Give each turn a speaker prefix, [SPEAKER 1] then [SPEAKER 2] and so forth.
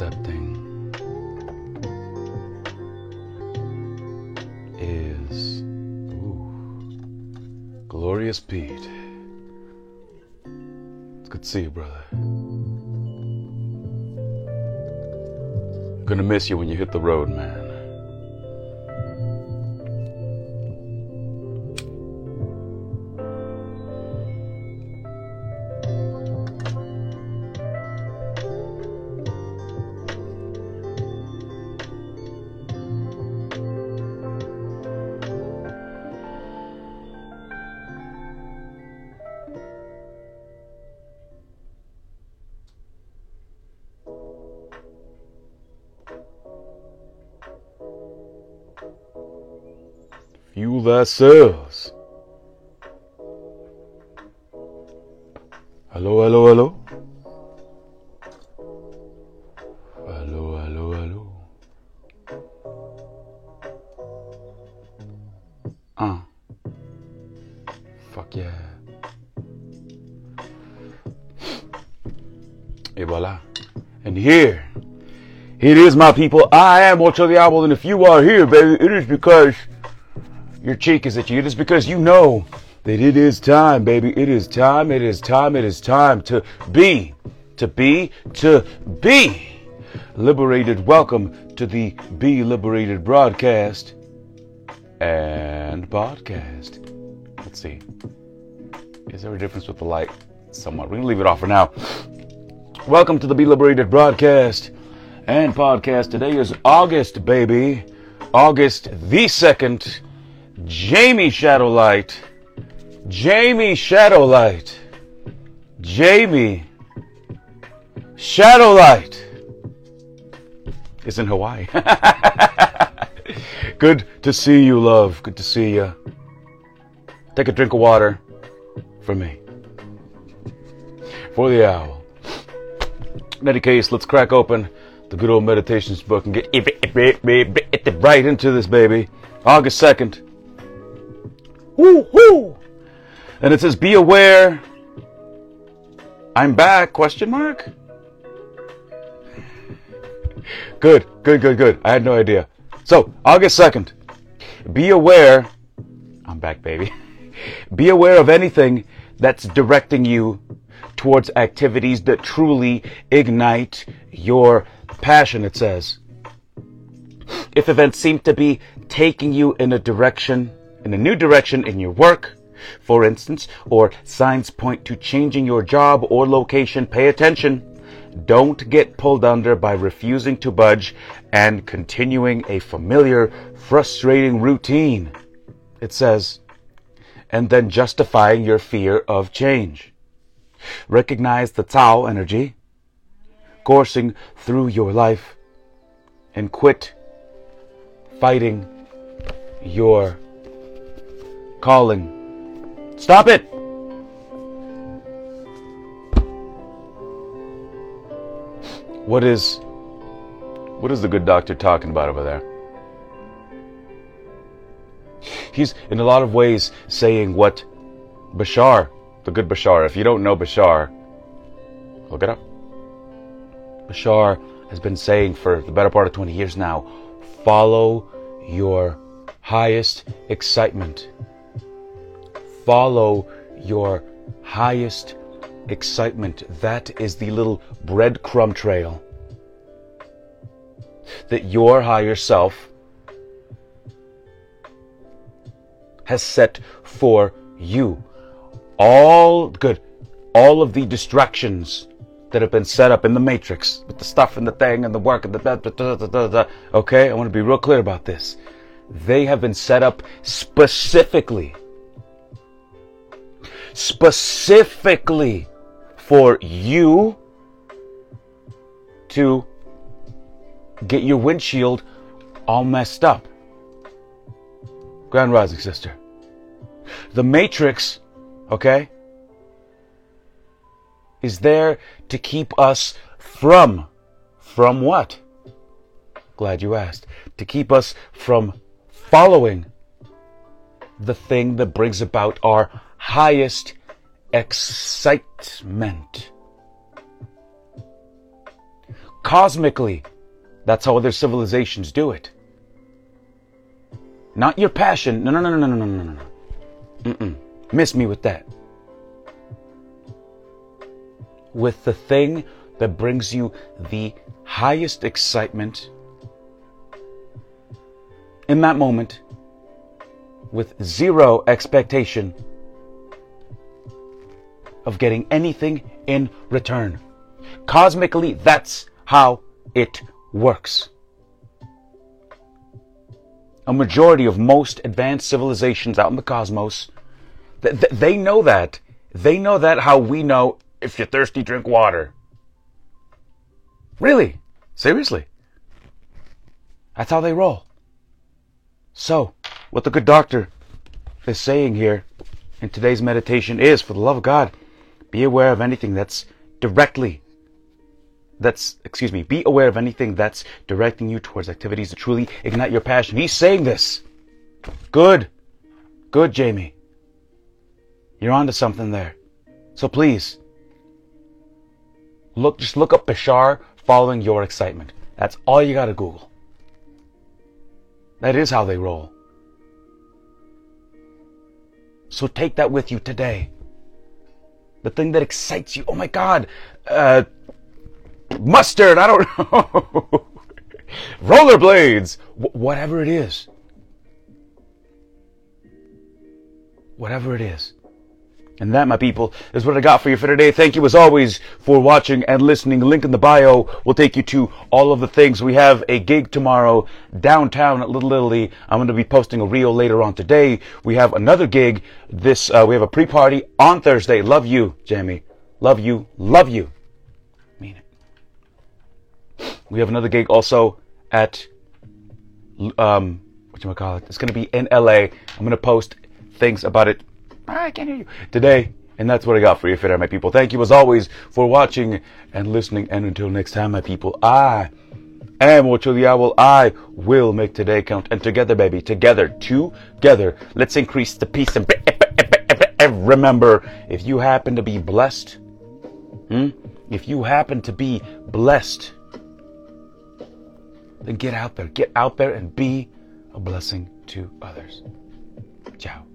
[SPEAKER 1] accepting is ooh, Glorious Pete. It's good to see you, brother. Gonna miss you when you hit the road, man. Thyself. Hello, hello, hello. Hello, hello, hello. Uh. Fuck yeah. Et voila. And here, it is, my people. I am Ocho Diablo, and if you are here, baby, it is because your cheek is itchy. It is because you know that it is time, baby. It is time. It is time. It is time to be, to be, to be liberated. Welcome to the Be Liberated broadcast and podcast. Let's see. Is there a difference with the light? Somewhat. We're going to leave it off for now. Welcome to the Be Liberated broadcast and podcast. Today is August, baby. August the 2nd. Jamie Shadowlight. Jamie Shadowlight. Jamie Shadowlight is in Hawaii. Good to see you, love. Good to see you. Take a drink of water for me. For the owl. In any case, let's crack open the good old meditations book and get right into this baby. August 2nd. Woo woo! And it says, be aware. I'm back, question mark? Good, good, good, good. I had no idea. So, August 2nd. Be aware. I'm back, baby. Be aware of anything that's directing you towards activities that truly ignite your passion, it says. If events seem to be taking you in a direction, in a new direction in your work, for instance, or signs point to changing your job or location, pay attention. Don't get pulled under by refusing to budge and continuing a familiar, frustrating routine. It says, and then justifying your fear of change. Recognize the Tao energy coursing through your life and quit fighting your calling. Stop it! What is what is the good doctor talking about over there? He's in a lot of ways saying what Bashar, the good Bashar, if you don't know Bashar, look it up. Bashar has been saying for the better part of 20 years now follow your highest excitement. Follow your highest excitement. That is the little breadcrumb trail that your higher self has set for you. All good, all of the distractions that have been set up in the matrix with the stuff and the thing and the work and the da, da, da, da, okay i want to be real clear about this they have been set up specifically specifically for you to get your windshield all messed up. Grand rising sister. The matrix okay is there to keep us from from what? Glad you asked. To keep us from following the thing that brings about our highest excitement Cosmically, that's how other civilizations do it. Not your passion. No, no, no, no, no, no, no, no. Mm-mm. Miss me with that. With the thing that brings you the highest excitement in that moment with zero expectation of getting anything in return. Cosmically, that's how it works. A majority of most advanced civilizations out in the cosmos, they know that. They know that how we know if you're thirsty, drink water. Really? Seriously? That's how they roll. So, what the good doctor is saying here in today's meditation is, for the love of God, be aware of anything that's directly that's excuse me be aware of anything that's directing you towards activities that truly ignite your passion. He's saying this. Good. Good jamie. You're onto something there. So please look just look up bashar following your excitement. That's all you got to google. That is how they roll. So take that with you today the thing that excites you oh my god uh mustard, I don't know. Rollerblades, Wh- whatever it is. Whatever it is. And that, my people, is what I got for you for today. Thank you as always for watching and listening. Link in the bio will take you to all of the things. We have a gig tomorrow downtown at Little Italy. I'm going to be posting a reel later on today. We have another gig this, uh, we have a pre-party on Thursday. Love you, Jamie. Love you. Love you. Mean it. We have another gig also at um, what you call it? It's going to be in LA. I'm going to post things about it. I can't hear you today, and that's what I got for you, Fit my people. Thank you as always for watching and listening. And until next time, my people, I am Ocho the Owl. I will make today count. And together, baby, together, together, let's increase the peace and remember, if you happen to be blessed, hmm? if you happen to be blessed then get out there. Get out there and be a blessing to others. Ciao.